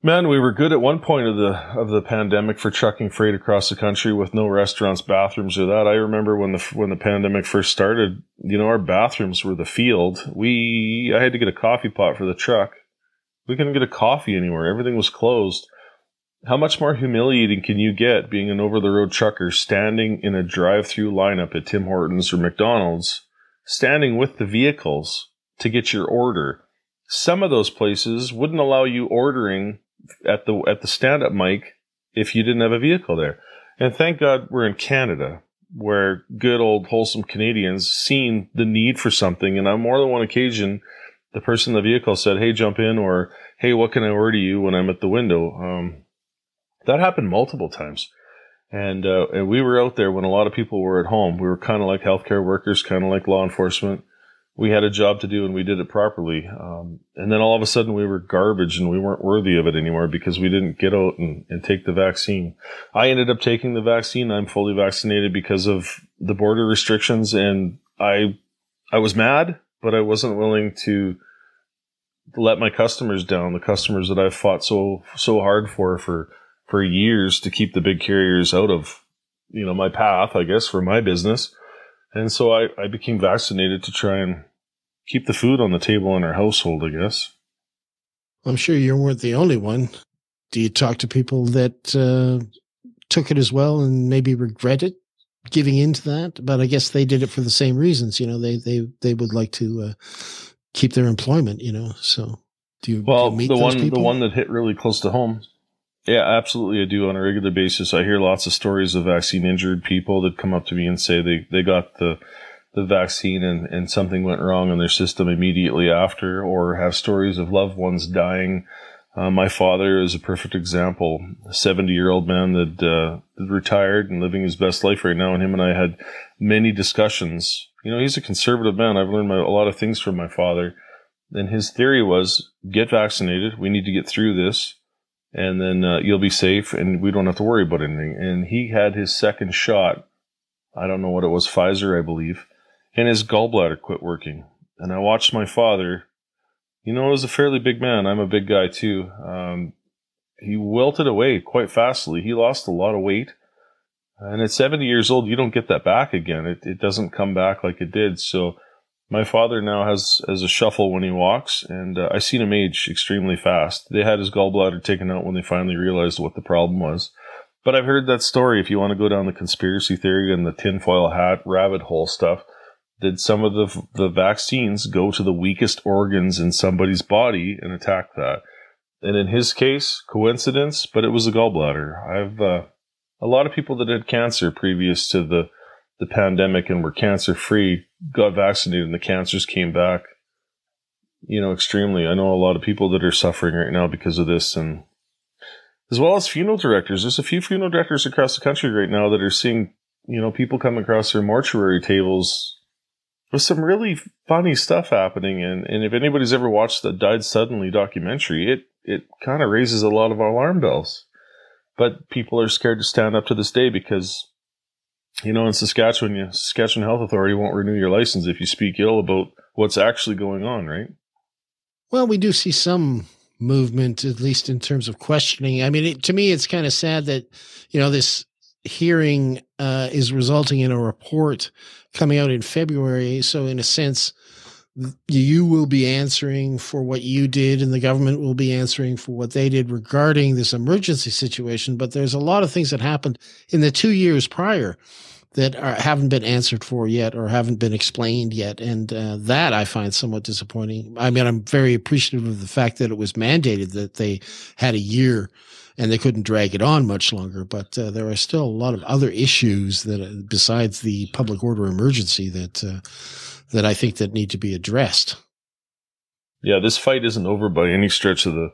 Speaker 2: Man, we were good at one point of the of the pandemic for trucking freight across the country with no restaurants, bathrooms, or that. I remember when the when the pandemic first started. You know, our bathrooms were the field. We I had to get a coffee pot for the truck. We couldn't get a coffee anywhere. Everything was closed. How much more humiliating can you get being an over the road trucker standing in a drive through lineup at Tim Hortons or McDonald's, standing with the vehicles to get your order? Some of those places wouldn't allow you ordering at the at the stand up mic if you didn't have a vehicle there. And thank God we're in Canada where good old wholesome Canadians seen the need for something. And on more than one occasion, the person in the vehicle said, Hey, jump in or Hey, what can I order you when I'm at the window? Um, that happened multiple times. And, uh, and we were out there when a lot of people were at home. We were kind of like healthcare workers, kind of like law enforcement we had a job to do and we did it properly. Um, and then all of a sudden we were garbage and we weren't worthy of it anymore because we didn't get out and, and take the vaccine. I ended up taking the vaccine. I'm fully vaccinated because of the border restrictions and I, I was mad, but I wasn't willing to let my customers down, the customers that I've fought so, so hard for, for, for years to keep the big carriers out of, you know, my path, I guess, for my business. And so I, I became vaccinated to try and keep the food on the table in our household, I guess.
Speaker 1: I'm sure you weren't the only one. Do you talk to people that uh, took it as well and maybe regret it giving into that? But I guess they did it for the same reasons. You know, they they they would like to uh, keep their employment. You know, so do you?
Speaker 2: Well,
Speaker 1: do you
Speaker 2: the one people? the one that hit really close to home. Yeah, absolutely. I do on a regular basis. I hear lots of stories of vaccine injured people that come up to me and say they, they got the the vaccine and, and something went wrong in their system immediately after, or have stories of loved ones dying. Uh, my father is a perfect example. A 70 year old man that uh, retired and living his best life right now. And him and I had many discussions. You know, he's a conservative man. I've learned my, a lot of things from my father. And his theory was get vaccinated. We need to get through this. And then uh, you'll be safe and we don't have to worry about anything. And he had his second shot. I don't know what it was, Pfizer, I believe and his gallbladder quit working. And I watched my father, you know, he was a fairly big man. I'm a big guy too. Um, he wilted away quite fastly. He lost a lot of weight. And at 70 years old, you don't get that back again. It, it doesn't come back like it did. So my father now has, has a shuffle when he walks, and uh, I seen him age extremely fast. They had his gallbladder taken out when they finally realized what the problem was. But I've heard that story. If you want to go down the conspiracy theory and the tinfoil hat rabbit hole stuff, did some of the the vaccines go to the weakest organs in somebody's body and attack that? And in his case, coincidence, but it was the gallbladder. I've uh, a lot of people that had cancer previous to the the pandemic and were cancer free got vaccinated and the cancers came back. You know, extremely. I know a lot of people that are suffering right now because of this and as well as funeral directors. There's a few funeral directors across the country right now that are seeing, you know, people come across their mortuary tables with some really funny stuff happening. And, and if anybody's ever watched the Died Suddenly documentary, it, it kind of raises a lot of alarm bells. But people are scared to stand up to this day because, you know, in Saskatchewan, you, Saskatchewan Health Authority won't renew your license if you speak ill about what's actually going on, right?
Speaker 1: Well, we do see some movement, at least in terms of questioning. I mean, it, to me, it's kind of sad that, you know, this hearing uh, is resulting in a report coming out in February. So, in a sense, you will be answering for what you did, and the government will be answering for what they did regarding this emergency situation. But there's a lot of things that happened in the two years prior that are, haven't been answered for yet or haven't been explained yet. And uh, that I find somewhat disappointing. I mean, I'm very appreciative of the fact that it was mandated that they had a year and they couldn't drag it on much longer. But uh, there are still a lot of other issues that, uh, besides the public order emergency, that uh, that I think that need to be addressed.
Speaker 2: Yeah, this fight isn't over by any stretch of the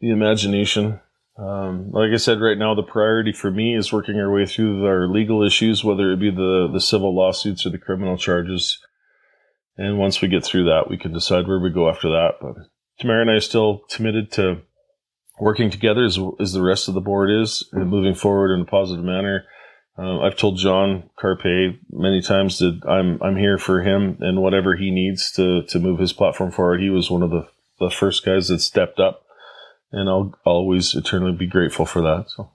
Speaker 2: the imagination. Um, like I said, right now the priority for me is working our way through our legal issues, whether it be the the civil lawsuits or the criminal charges. And once we get through that, we can decide where we go after that. But Tamara and I are still committed to working together as, as the rest of the board is and moving forward in a positive manner. Uh, I've told John Carpay many times that I'm I'm here for him and whatever he needs to to move his platform forward. He was one of the, the first guys that stepped up, and I'll always eternally be grateful for that. So,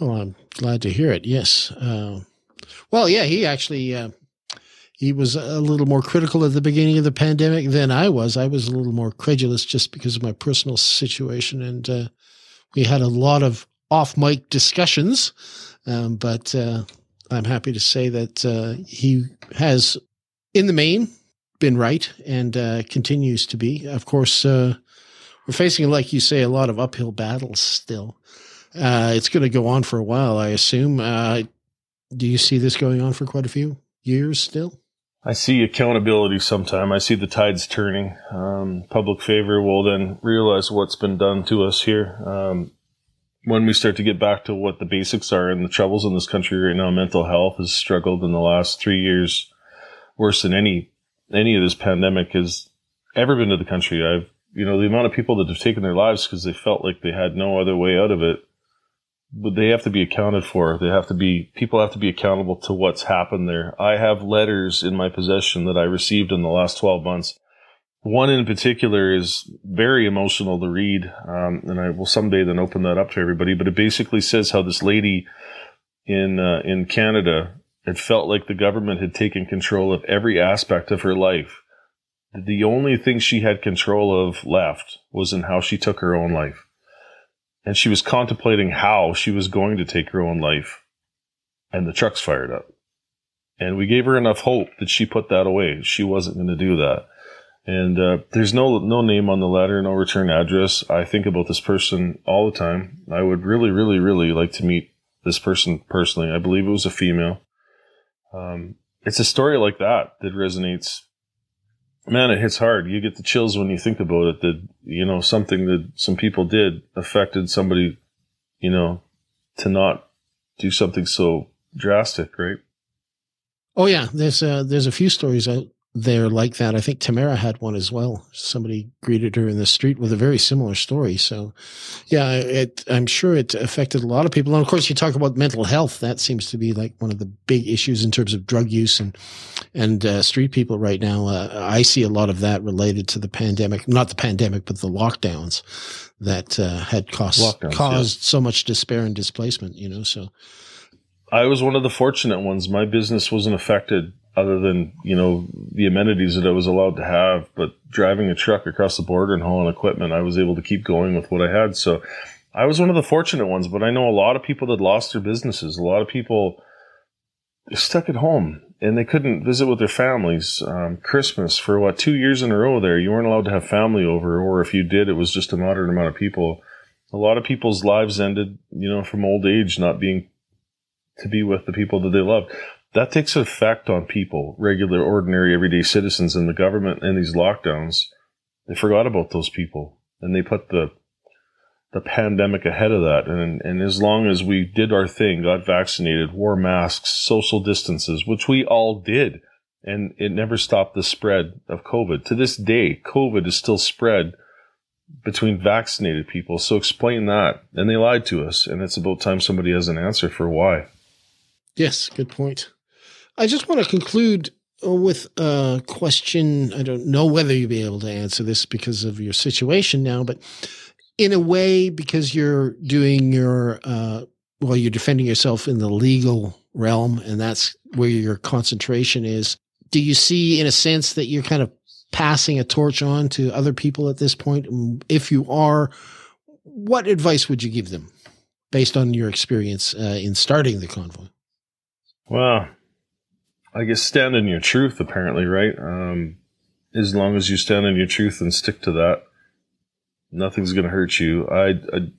Speaker 1: well, I'm glad to hear it. Yes. Uh, well, yeah, he actually uh, he was a little more critical at the beginning of the pandemic than I was. I was a little more credulous just because of my personal situation, and uh, we had a lot of off mic discussions, um, but uh, I'm happy to say that uh, he has, in the main, been right and uh, continues to be. Of course, uh, we're facing, like you say, a lot of uphill battles still. Uh, it's going to go on for a while, I assume. Uh, do you see this going on for quite a few years still?
Speaker 2: I see accountability sometime. I see the tides turning. Um, public favor will then realize what's been done to us here. Um, when we start to get back to what the basics are and the troubles in this country right now, mental health has struggled in the last three years worse than any any of this pandemic has ever been to the country. I've you know the amount of people that have taken their lives because they felt like they had no other way out of it but they have to be accounted for. They have to be, people have to be accountable to what's happened there. I have letters in my possession that I received in the last 12 months. One in particular is very emotional to read, um, and I will someday then open that up to everybody. But it basically says how this lady in uh, in Canada, it felt like the government had taken control of every aspect of her life. The only thing she had control of left was in how she took her own life. And she was contemplating how she was going to take her own life. And the trucks fired up. And we gave her enough hope that she put that away. She wasn't going to do that. And uh, there's no no name on the letter, no return address. I think about this person all the time. I would really, really, really like to meet this person personally. I believe it was a female. Um, it's a story like that that resonates. Man, it hits hard. You get the chills when you think about it. That you know something that some people did affected somebody, you know, to not do something so drastic, right?
Speaker 1: Oh yeah, there's a, there's a few stories out there like that. I think Tamara had one as well. Somebody greeted her in the street with a very similar story. So, yeah, it, I'm sure it affected a lot of people. And of course, you talk about mental health. That seems to be like one of the big issues in terms of drug use and and uh, street people right now. Uh, I see a lot of that related to the pandemic, not the pandemic, but the lockdowns that uh, had caused lockdowns, caused yeah. so much despair and displacement. You know, so.
Speaker 2: I was one of the fortunate ones. My business wasn't affected other than you know the amenities that I was allowed to have. But driving a truck across the border and hauling equipment, I was able to keep going with what I had. So I was one of the fortunate ones. But I know a lot of people that lost their businesses. A lot of people stuck at home and they couldn't visit with their families. Um, Christmas for what two years in a row there, you weren't allowed to have family over, or if you did, it was just a moderate amount of people. A lot of people's lives ended, you know, from old age, not being to be with the people that they loved that takes effect on people, regular, ordinary, everyday citizens, and the government and these lockdowns. They forgot about those people, and they put the the pandemic ahead of that. And and as long as we did our thing, got vaccinated, wore masks, social distances, which we all did, and it never stopped the spread of COVID. To this day, COVID is still spread between vaccinated people. So explain that. And they lied to us, and it's about time somebody has an answer for why.
Speaker 1: Yes, good point. I just want to conclude with a question. I don't know whether you'll be able to answer this because of your situation now, but in a way, because you're doing your, uh, well, you're defending yourself in the legal realm, and that's where your concentration is. Do you see, in a sense, that you're kind of passing a torch on to other people at this point? If you are, what advice would you give them based on your experience uh, in starting the convoy?
Speaker 2: Well, I guess stand in your truth, apparently, right? Um, as long as you stand in your truth and stick to that, nothing's going to hurt you. I, I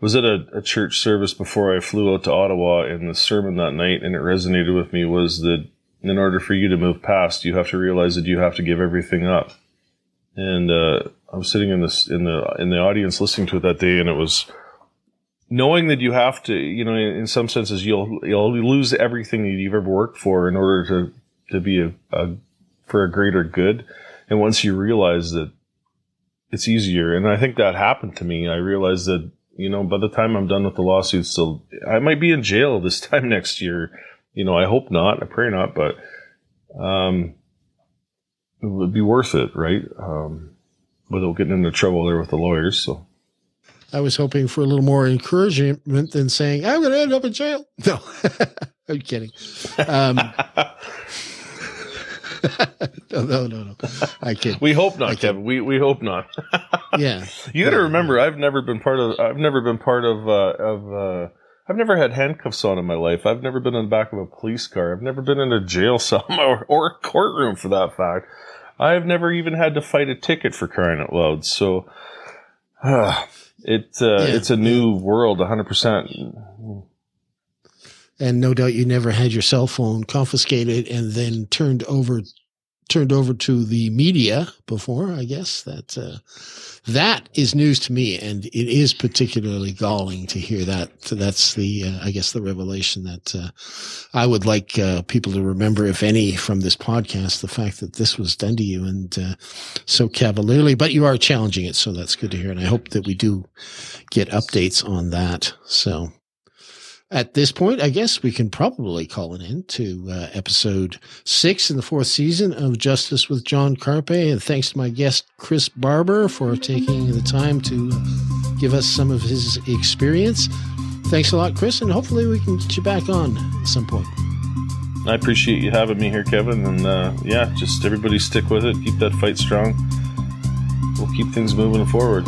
Speaker 2: was at a, a, church service before I flew out to Ottawa, and the sermon that night, and it resonated with me, was that in order for you to move past, you have to realize that you have to give everything up. And uh, I was sitting in this in the in the audience listening to it that day, and it was knowing that you have to, you know, in, some senses, you'll you'll lose everything that you've ever worked for in order to to be a, a for a greater good. And once you realize that it's easier, and I think that happened to me, I realized that you know by the time I'm done with the lawsuits, I might be in jail this time next year. You know, I hope not. I pray not, but um, it would be worth it, right? Um, without getting into trouble there with the lawyers. So
Speaker 1: I was hoping for a little more encouragement than saying, I'm going to end up in jail. No, I'm kidding. Um, no, no, no, no. I kid.
Speaker 2: We hope not, Kevin. We we hope not.
Speaker 1: yeah.
Speaker 2: You got to remember, I've never been part of. I've never been part of. Uh, of. Uh, I've never had handcuffs on in my life. I've never been in the back of a police car. I've never been in a jail cell or, or a courtroom for that fact. I've never even had to fight a ticket for crying out loud. So, uh, it uh, yeah. it's a new world, hundred percent.
Speaker 1: And no doubt you never had your cell phone confiscated and then turned over turned over to the media before. I guess that uh, that is news to me, and it is particularly galling to hear that. So that's the uh, I guess the revelation that uh, I would like uh, people to remember, if any, from this podcast, the fact that this was done to you and uh, so cavalierly. But you are challenging it, so that's good to hear, and I hope that we do get updates on that. So at this point, I guess we can probably call it in to uh, episode six in the fourth season of Justice with John Carpay. And thanks to my guest, Chris Barber, for taking the time to give us some of his experience. Thanks a lot, Chris, and hopefully we can get you back on at some point.
Speaker 2: I appreciate you having me here, Kevin. And uh, yeah, just everybody stick with it. Keep that fight strong. We'll keep things moving forward.